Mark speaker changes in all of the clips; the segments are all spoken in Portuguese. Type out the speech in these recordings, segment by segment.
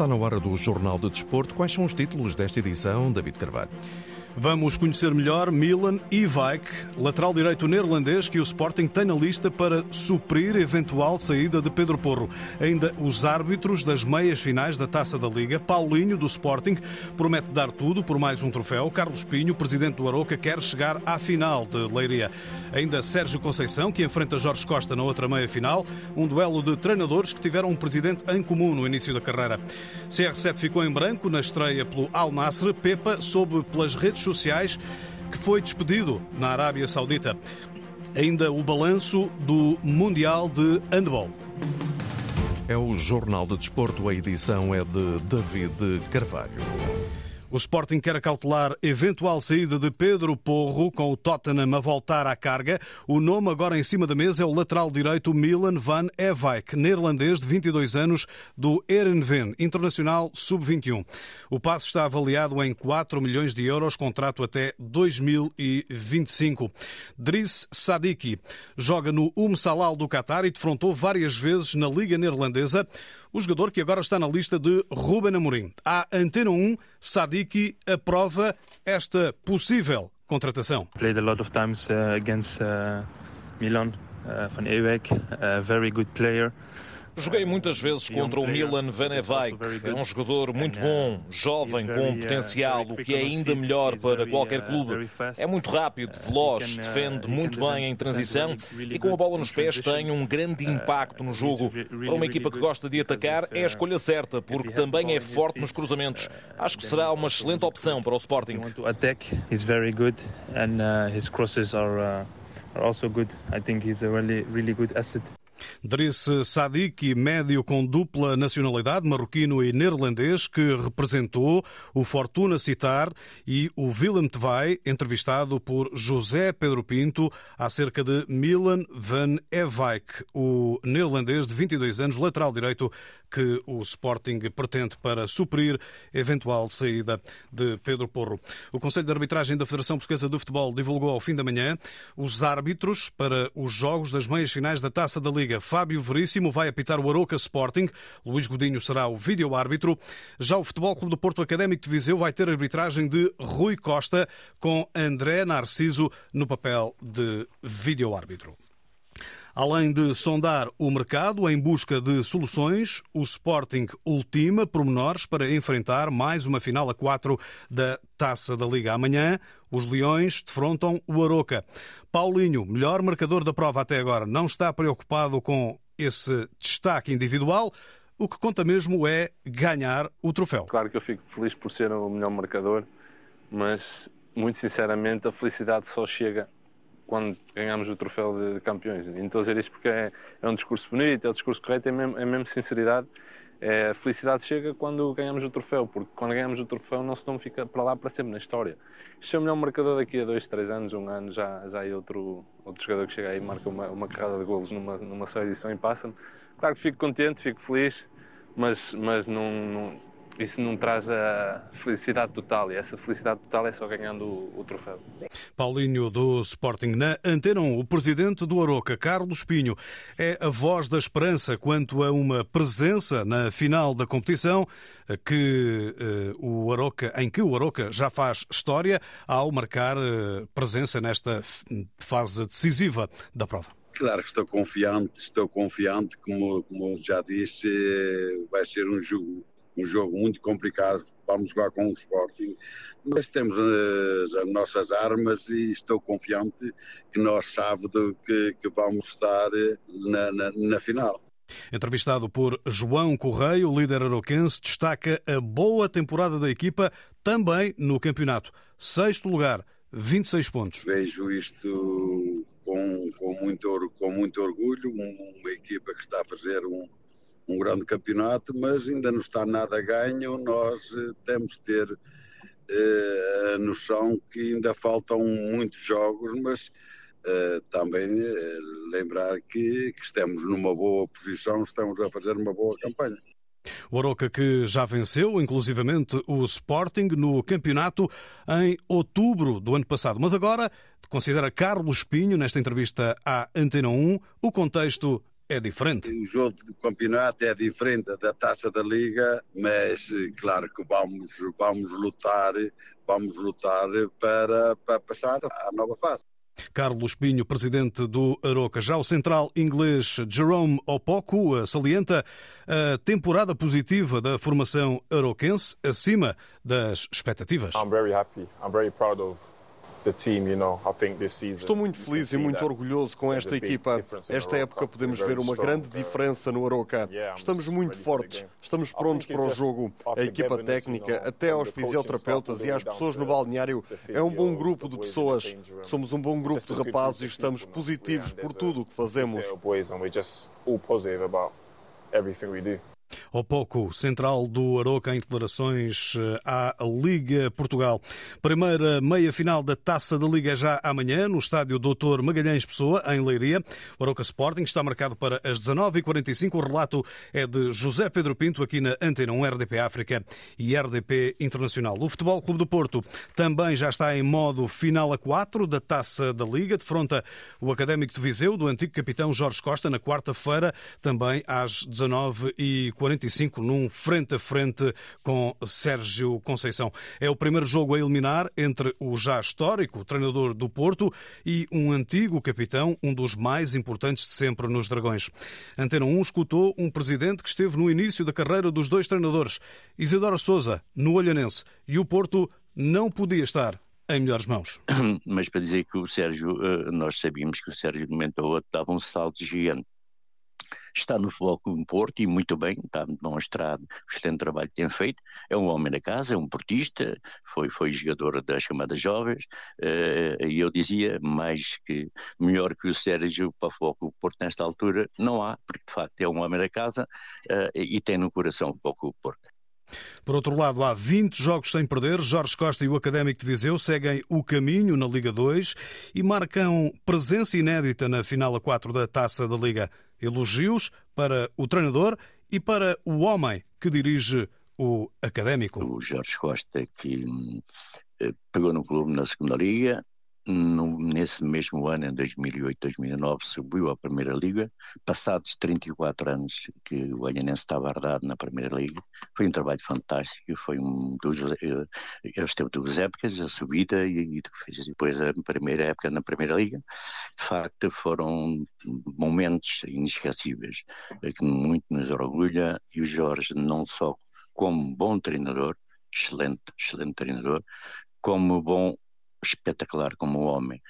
Speaker 1: Está na hora do Jornal de Desporto. Quais são os títulos desta edição, David Carvalho?
Speaker 2: Vamos conhecer melhor Milan e Vijk, lateral direito neerlandês que o Sporting tem na lista para suprir eventual saída de Pedro Porro. Ainda os árbitros das meias finais da Taça da Liga. Paulinho, do Sporting, promete dar tudo por mais um troféu. Carlos Pinho, presidente do Aroca, quer chegar à final de Leiria. Ainda Sérgio Conceição, que enfrenta Jorge Costa na outra meia final. Um duelo de treinadores que tiveram um presidente em comum no início da carreira. CR7 ficou em branco na estreia pelo Al Nasser. Pepa soube pelas redes redes sociais que foi despedido na Arábia Saudita. Ainda o balanço do Mundial de Handball.
Speaker 1: É o Jornal de Desporto, a edição é de David Carvalho.
Speaker 2: O Sporting quer acautelar eventual saída de Pedro Porro, com o Tottenham a voltar à carga. O nome agora em cima da mesa é o lateral direito Milan van Ewijk, neerlandês de 22 anos, do Erenven, internacional sub-21. O passo está avaliado em 4 milhões de euros, contrato até 2025. Driss Sadiki joga no Um Salal do Qatar e defrontou várias vezes na Liga Neerlandesa o jogador que agora está na lista de Ruben Amorim. A Antena 1, Sadiki aprova esta possível contratação.
Speaker 3: Played a lot of times uh, against uh, Milan, uh, Van Ewijk, a very good player.
Speaker 4: Joguei muitas vezes contra o Milan Van Eyck. É um jogador muito bom, jovem, com potencial, o que é ainda melhor para qualquer clube. É muito rápido, veloz, defende muito bem em transição e com a bola nos pés tem um grande impacto no jogo. Para uma equipa que gosta de atacar, é a escolha certa, porque também é forte nos cruzamentos. Acho que será uma excelente opção para o Sporting.
Speaker 3: also good. I think he's a really, really good asset.
Speaker 2: Driss Sadiki, médio com dupla nacionalidade, marroquino e neerlandês, que representou o Fortuna Citar e o Willem Tvai, entrevistado por José Pedro Pinto, acerca de Milan van Ewijk, o neerlandês de 22 anos, lateral direito, que o Sporting pretende para suprir eventual saída de Pedro Porro. O Conselho de Arbitragem da Federação Portuguesa de Futebol divulgou ao fim da manhã os árbitros para os jogos das meias finais da Taça da Liga. Fábio Veríssimo vai apitar o Aroca Sporting. Luís Godinho será o vídeo-árbitro. Já o Futebol Clube do Porto Académico de Viseu vai ter a arbitragem de Rui Costa, com André Narciso no papel de vídeo-árbitro. Além de sondar o mercado em busca de soluções, o Sporting ultima pormenores para enfrentar mais uma final a 4 da Taça da Liga. Amanhã, os Leões defrontam o Aroca. Paulinho, melhor marcador da prova até agora, não está preocupado com esse destaque individual. O que conta mesmo é ganhar o troféu.
Speaker 5: Claro que eu fico feliz por ser o melhor marcador, mas muito sinceramente a felicidade só chega quando ganhamos o troféu de campeões. E a dizer isto porque é, é, um discurso bonito, é um discurso correto, é mesmo, é mesmo sinceridade. É, a felicidade chega quando ganhamos o troféu, porque quando ganhamos o troféu, o nosso nome fica para lá para sempre na história. Se é o melhor marcador daqui a dois, três anos, um ano, já, já é outro, outro jogador que chega aí e marca uma, uma carrada de golos numa, numa só edição e passa-me. Claro que fico contente, fico feliz, mas, mas não, não isso não traz a felicidade total e essa felicidade total é só ganhando o, o troféu.
Speaker 2: Paulinho do Sporting na Antena 1, o presidente do Aroca, Carlos Pinho, é a voz da esperança quanto a uma presença na final da competição que uh, o Aroca, em que o Aroca já faz história ao marcar uh, presença nesta fase decisiva da prova.
Speaker 6: Claro que estou confiante, estou confiante, como, como já disse, vai ser um jogo um jogo muito complicado, vamos jogar com o Sporting, mas temos as, eh, as nossas armas e estou confiante que nós sábado que, que vamos estar eh, na, na, na final.
Speaker 2: Entrevistado por João Correia, o líder aroquense destaca a boa temporada da equipa também no campeonato. Sexto lugar, 26 pontos.
Speaker 6: Vejo isto com, com, muito, com muito orgulho, uma equipa que está a fazer um, um grande campeonato, mas ainda não está nada ganho. Nós eh, temos de ter eh, a noção que ainda faltam muitos jogos, mas eh, também lembrar que, que estamos numa boa posição, estamos a fazer uma boa campanha.
Speaker 2: O Aroca que já venceu, inclusivamente, o Sporting no campeonato em outubro do ano passado. Mas agora considera Carlos Pinho, nesta entrevista à Antena 1, o contexto é diferente.
Speaker 6: O jogo do campeonato é diferente da taça da Liga, mas claro que vamos, vamos lutar, vamos lutar para, para passar à nova fase.
Speaker 2: Carlos Pinho, presidente do Aroca. Já o central inglês Jerome Opoku salienta a temporada positiva da formação aroquense acima das expectativas.
Speaker 7: I'm very happy. I'm very proud of
Speaker 8: Estou muito feliz e muito orgulhoso com esta equipa. Esta época podemos ver uma grande diferença no Aroca. Estamos muito fortes, estamos prontos para o jogo. A equipa técnica, até aos fisioterapeutas e às pessoas no balneário, é um bom grupo de pessoas. Somos um bom grupo de rapazes e estamos positivos por tudo o que fazemos.
Speaker 2: Ao pouco, central do Aroca em declarações eh, à Liga Portugal. Primeira meia-final da Taça da Liga já amanhã, no estádio Doutor Magalhães Pessoa, em Leiria. O Aroca Sporting está marcado para as 19h45. O relato é de José Pedro Pinto, aqui na Antena 1 RDP África e RDP Internacional. O Futebol Clube do Porto também já está em modo final a 4 da Taça da Liga. Defronta o Académico de Viseu, do antigo capitão Jorge Costa, na quarta-feira, também às 19h45. 45 num frente a frente com Sérgio Conceição. É o primeiro jogo a eliminar entre o já histórico treinador do Porto e um antigo capitão, um dos mais importantes de sempre nos Dragões. Antena 1 escutou um presidente que esteve no início da carreira dos dois treinadores, Isidoro Souza, no Olhanense, e o Porto não podia estar em melhores mãos.
Speaker 9: Mas para dizer que o Sérgio, eh, nós sabíamos que o Sérgio de momento outro dava um salto gigante está no Futebol Clube Porto e muito bem, está demonstrado o excelente trabalho que tem feito. É um homem da casa, é um portista, foi, foi jogador das chamadas jovens, uh, e eu dizia mais que melhor que o Sérgio para o Futebol Clube Porto nesta altura não há, porque de facto é um homem da casa uh, e tem no coração o Futebol Clube Porto.
Speaker 2: Por outro lado, há 20 jogos sem perder. Jorge Costa e o Académico de Viseu seguem o caminho na Liga 2 e marcam presença inédita na final a 4 da Taça da Liga. Elogios para o treinador e para o homem que dirige o Académico.
Speaker 9: O Jorge Costa que eh, pegou no clube na segunda liga, no, nesse mesmo ano, em 2008, 2009, subiu à Primeira Liga. Passados 34 anos que o Olhanense estava ardado na Primeira Liga, foi um trabalho fantástico. Foi um dos. Ele esteve duas épocas, a subida e, e depois a primeira época na Primeira Liga. De facto, foram momentos inesquecíveis, que muito nos orgulha. E o Jorge, não só como bom treinador, excelente, excelente treinador, como bom espetacular como homem.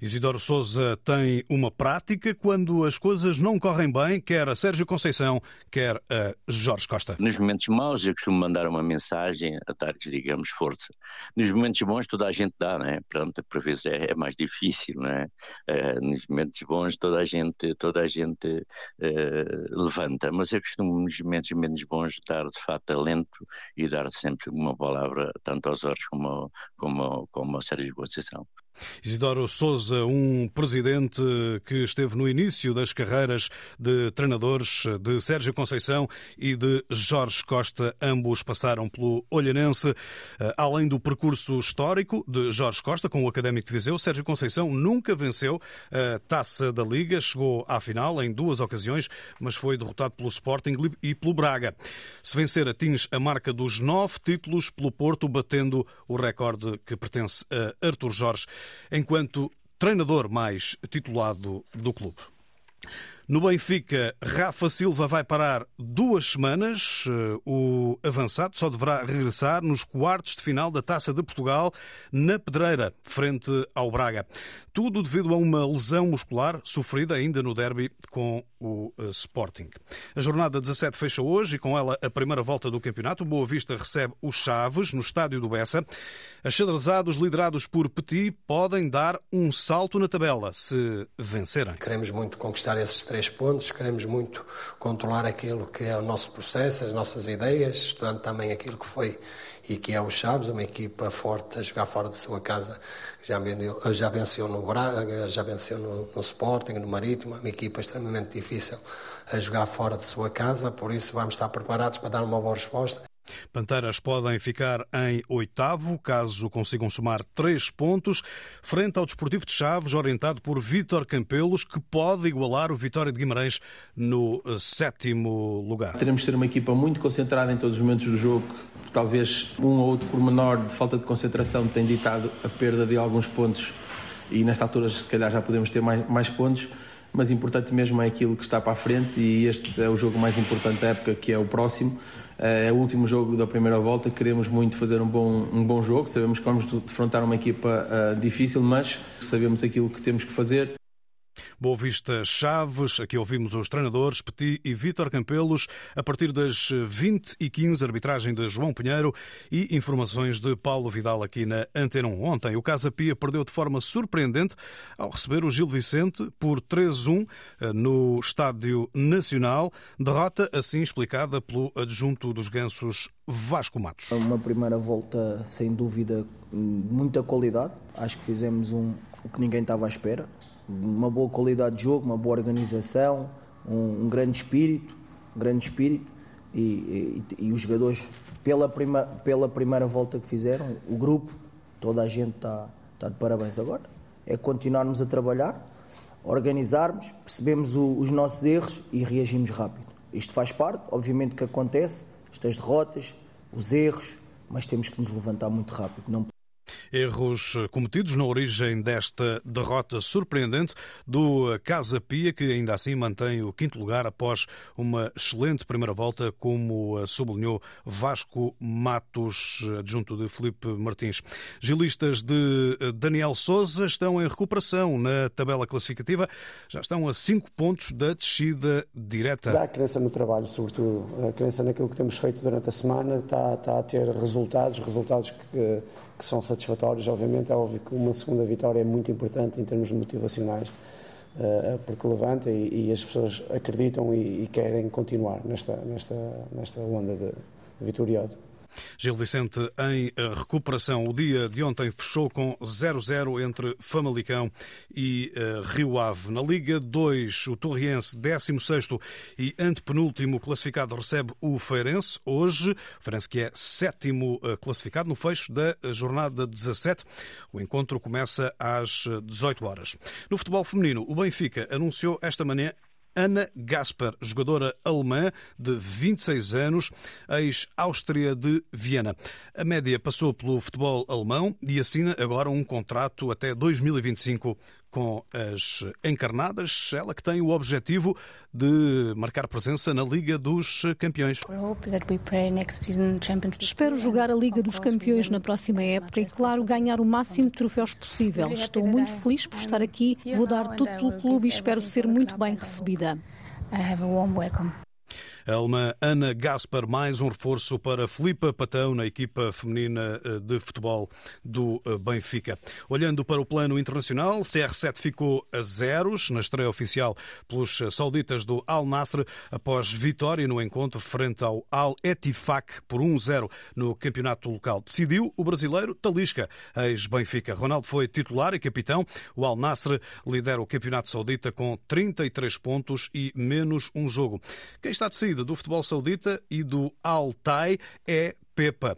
Speaker 2: Isidoro Souza tem uma prática quando as coisas não correm bem, quer a Sérgio Conceição, quer a Jorge Costa.
Speaker 9: Nos momentos maus eu costumo mandar uma mensagem a dar digamos, força. Nos momentos bons toda a gente dá, não é? Pronto, por vezes é, é mais difícil, não é? Uh, nos momentos bons toda a gente, toda a gente uh, levanta, mas eu costumo nos momentos menos bons dar de facto alento e dar sempre uma palavra tanto aos Jorge como, como, como a Sérgio Conceição.
Speaker 2: Isidoro Souza, um presidente que esteve no início das carreiras de treinadores de Sérgio Conceição e de Jorge Costa. Ambos passaram pelo Olhanense. Eh, além do percurso histórico de Jorge Costa com o Académico de Viseu, Sérgio Conceição nunca venceu a Taça da Liga. Chegou à final em duas ocasiões, mas foi derrotado pelo Sporting e pelo Braga. Se vencer, atinge a marca dos nove títulos pelo Porto, batendo o recorde que pertence a Artur Jorge enquanto treinador mais titulado do clube. No Benfica, Rafa Silva vai parar duas semanas. Eh, o avançado só deverá regressar nos quartos de final da Taça de Portugal, na Pedreira, frente ao Braga. Tudo devido a uma lesão muscular sofrida ainda no derby com o eh, Sporting. A jornada 17 fecha hoje e com ela a primeira volta do campeonato. O Boa Vista recebe os Chaves no estádio do Bessa. Achadrezados liderados por Petit podem dar um salto na tabela se vencerem.
Speaker 10: Queremos muito conquistar esses três três pontos, queremos muito controlar aquilo que é o nosso processo, as nossas ideias, estudando também aquilo que foi e que é o Chaves, uma equipa forte a jogar fora da sua casa, já, vendeu, já venceu no Braga, já venceu no, no Sporting, no Marítimo, uma equipa extremamente difícil a jogar fora da sua casa, por isso vamos estar preparados para dar uma boa resposta.
Speaker 2: Panteras podem ficar em oitavo, caso consigam somar três pontos, frente ao Desportivo de Chaves, orientado por Vítor Campelos, que pode igualar o Vitória de Guimarães no sétimo lugar.
Speaker 11: Teremos de ter uma equipa muito concentrada em todos os momentos do jogo, talvez um ou outro pormenor de falta de concentração tem ditado a perda de alguns pontos. E nesta altura se calhar já podemos ter mais, mais pontos, mas importante mesmo é aquilo que está para a frente e este é o jogo mais importante da época, que é o próximo. É o último jogo da primeira volta, queremos muito fazer um bom, um bom jogo, sabemos que vamos defrontar uma equipa uh, difícil, mas sabemos aquilo que temos que fazer.
Speaker 2: Boa Vista Chaves, aqui ouvimos os treinadores Petit e Vítor Campelos, a partir das 20 e 15 arbitragem de João Pinheiro e informações de Paulo Vidal aqui na Antena 1. Ontem o Casa Pia perdeu de forma surpreendente ao receber o Gil Vicente por 3-1 eh, no Estádio Nacional, derrota assim explicada pelo adjunto dos Gansos Vasco Matos.
Speaker 12: Uma primeira volta sem dúvida de muita qualidade, acho que fizemos um, o que ninguém estava à espera uma boa qualidade de jogo, uma boa organização, um, um grande espírito, um grande espírito e, e, e, os jogadores pela, prima, pela primeira volta que fizeram, o grupo, toda a gente está, está de parabéns agora. É continuarmos a trabalhar, organizarmos, percebemos o, os nossos erros e reagimos rápido. Isto faz parte, obviamente que acontece, estas derrotas, os erros, mas temos que nos levantar muito rápido. Não
Speaker 2: Erros cometidos na origem desta derrota surpreendente do Casa Pia, que ainda assim mantém o quinto lugar após uma excelente primeira volta, como sublinhou Vasco Matos, adjunto de Felipe Martins. Gilistas de Daniel Souza estão em recuperação na tabela classificativa, já estão a cinco pontos da descida direta.
Speaker 13: Dá crença no trabalho, sobretudo. A crença naquilo que temos feito durante a semana está, está a ter resultados, resultados que que são satisfatórios. Obviamente, é óbvio que uma segunda vitória é muito importante em termos motivacionais, uh, porque levanta e, e, as pessoas acreditam e, e, querem continuar nesta, nesta, nesta onda de, de vitoriosa.
Speaker 2: Gil Vicente em recuperação. O dia de ontem fechou com 0-0 entre Famalicão e uh, Rio Ave. Na Liga 2, o Torriense, 16 e antepenúltimo classificado, recebe o Feirense. Hoje, o Feirense que é sétimo uh, classificado no fecho da jornada 17. O encontro começa às 18 horas. No futebol feminino, o Benfica anunciou esta manhã Ana Gasper, jogadora alemã de 26 anos, ex-Áustria de Viena. A média passou pelo futebol alemão e assina agora um contrato até 2025 com as encarnadas, ela que tem o objetivo de marcar presença na Liga dos Campeões.
Speaker 14: Espero jogar a Liga dos Campeões na próxima época e, claro, ganhar o máximo de troféus possível. Estou muito feliz por estar aqui, vou dar tudo pelo clube e espero ser muito bem recebida.
Speaker 2: A alemã Ana Gaspar, mais um reforço para Filipa Patão na equipa feminina eh, de futebol do eh, Benfica. Olhando para o plano internacional, CR7 ficou a zeros na estreia oficial pelos sauditas do Al Nasser após vitória no encontro frente ao Al Etifak por 1-0 no campeonato local. Decidiu o brasileiro Talisca, ex-Benfica. Ronaldo foi titular e capitão. O Al Nasser lidera o campeonato saudita com 33 pontos e menos um jogo. Quem está decidido saída do futebol saudita e do Altai é Pepa.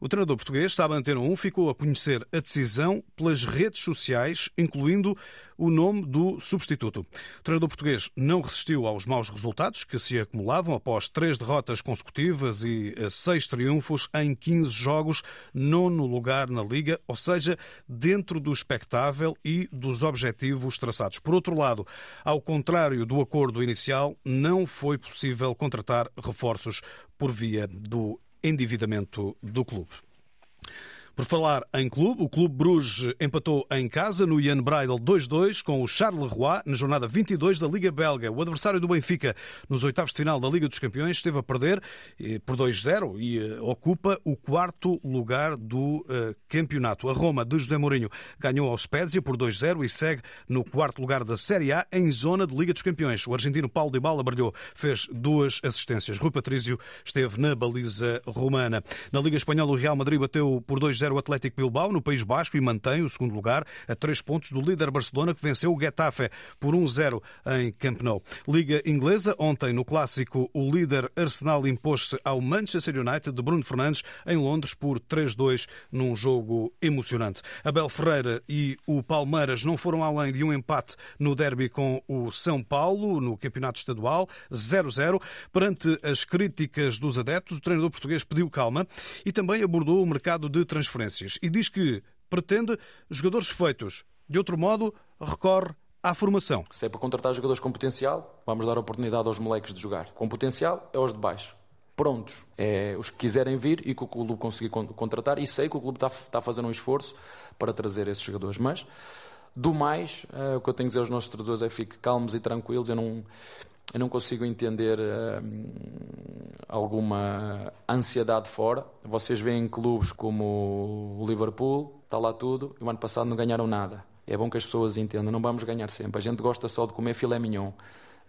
Speaker 2: O treinador português, sabe Antena 1, ficou a conhecer a decisão pelas redes sociais, incluindo o nome do substituto. O treinador português não resistiu aos maus resultados que se acumulavam após três derrotas consecutivas e eh, seis triunfos em 15 jogos, nono lugar na Liga, ou seja, dentro do expectável e dos objetivos traçados. Por outro lado, ao contrário do acordo inicial, não foi possível contratar reforços por via do endividamento do clube. Por falar em clube, o Clube Bruges empatou em casa no Ian Bridal 2-2 com o Charleroi na jornada 22 da Liga Belga. O adversário do Benfica nos oitavos de final da Liga dos Campeões esteve a perder eh, por 2-0 e eh, ocupa o quarto lugar do eh, campeonato. A Roma de José Mourinho ganhou ao Spezia por 2-0 e segue no quarto lugar da Série A em zona de Liga dos Campeões. O argentino Paulo Dybala brilhou, fez duas assistências. Rui Patrício esteve na baliza romana. Na Liga Espanhola, o Real Madrid bateu por 2 2-0 o Atlético Bilbao no País Basco e mantém o segundo lugar a três pontos do líder Barcelona que venceu o Getafe por 1-0 em Camp Nou. Liga Inglesa, ontem no clássico o líder Arsenal impôs-se ao Manchester United de Bruno Fernandes em Londres por 3-2 num jogo emocionante. Abel Ferreira e o Palmeiras não foram além de um empate no derby com o São Paulo no Campeonato Estadual 0-0. Perante as críticas dos adeptos, o treinador português pediu calma e também abordou o mercado de transferências e diz que pretende jogadores feitos. De outro modo, recorre à formação.
Speaker 15: Se é para contratar jogadores com potencial, vamos dar oportunidade aos moleques de jogar. Com potencial é os de baixo. Prontos. É os que quiserem vir e que o clube conseguir contratar. E sei que o clube está, está a fazer um esforço para trazer esses jogadores. Mas, do mais, é, o que eu tenho a dizer aos nossos treinadores é fique calmos e tranquilos. Eu não, eu não consigo entender uh, alguma ansiedade fora. Vocês veem clubes como o Liverpool, está lá tudo, e o ano passado não ganharam nada. É bom que as pessoas entendam, não vamos ganhar sempre. A gente gosta só de comer filé mignon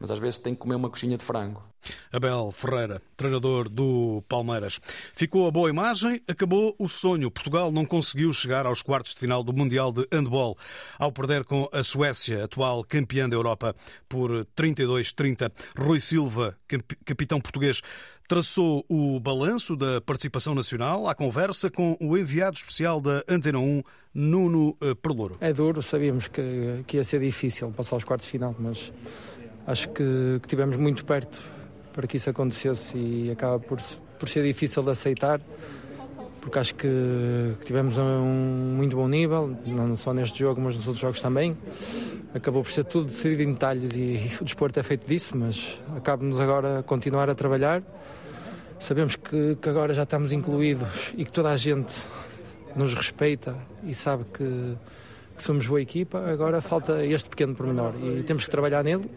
Speaker 15: mas às vezes tem que comer uma coxinha de frango.
Speaker 2: Abel Ferreira, treinador do Palmeiras. Ficou a boa imagem, acabou o sonho. Portugal não conseguiu chegar aos quartos de final do Mundial de Handball ao perder com a Suécia, atual campeã da Europa, por 32-30. Rui Silva, capitão português, traçou o balanço da participação nacional à conversa com o enviado especial da Antena 1, Nuno eh, Perlouro.
Speaker 16: É duro, sabíamos que, que ia ser difícil passar aos quartos de final, mas acho que, que tivemos muito perto para que isso acontecesse e acaba por, por ser difícil de aceitar porque acho que, que tivemos um muito bom nível, não só neste jogo, mas nos outros jogos também. Acabou por ser tudo decidido em detalhes e, e o desporto é feito disso, mas cabe-nos agora continuar a trabalhar. Sabemos que, que, agora já estamos incluídos e que toda a gente nos respeita e sabe que, que somos boa equipa. Agora falta este pequeno pormenor e temos que trabalhar nele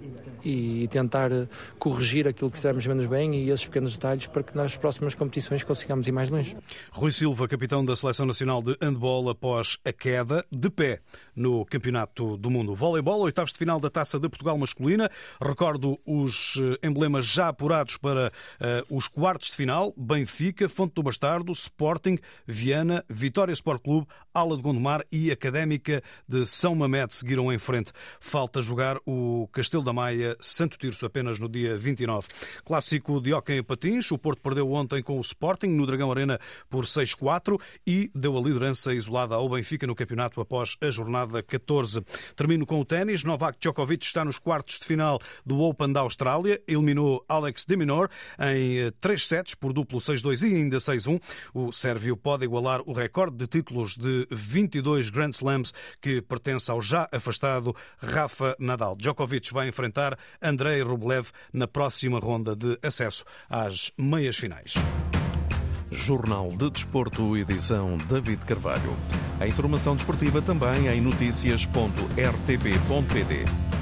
Speaker 16: e tentar corrigir aquilo que fizemos menos bem e esses pequenos detalhes para que nas próximas competições consigamos ir mais longe.
Speaker 2: Rui Silva, capitão da Seleção Nacional de Handball após a queda de pé no Campeonato do Mundo. Voleibol, oitavos de final da Taça de Portugal masculina. Recordo os eh, emblemas já apurados para uh, os quartos de final. Benfica, Fonte do Bastardo, Sporting, Viana, Vitória Sport Clube, Ala de Gondomar e Académica de São Mamede seguiram em frente. Falta jogar o Castelo da Maia Santo Tirso apenas no dia 29. Clássico de Hockey a Patins. O Porto perdeu ontem com o Sporting no Dragão Arena por 6-4 e deu a liderança isolada ao Benfica no campeonato após a jornada 14. Termino com o ténis. Novak Djokovic está nos quartos de final do Open da Austrália. Eliminou Alex de Minor em 3 eh, sets por duplo 6-2 e ainda 6-1. O sérvio pode igualar o recorde de títulos de 22 Grand Slams que pertence ao já afastado Rafa Nadal. Djokovic vai enfrentar Andrei Rublev na próxima ronda de acesso às meias finais.
Speaker 1: Jornal de Desporto, edição David Carvalho. A informação desportiva também em notícias.rtp.pt.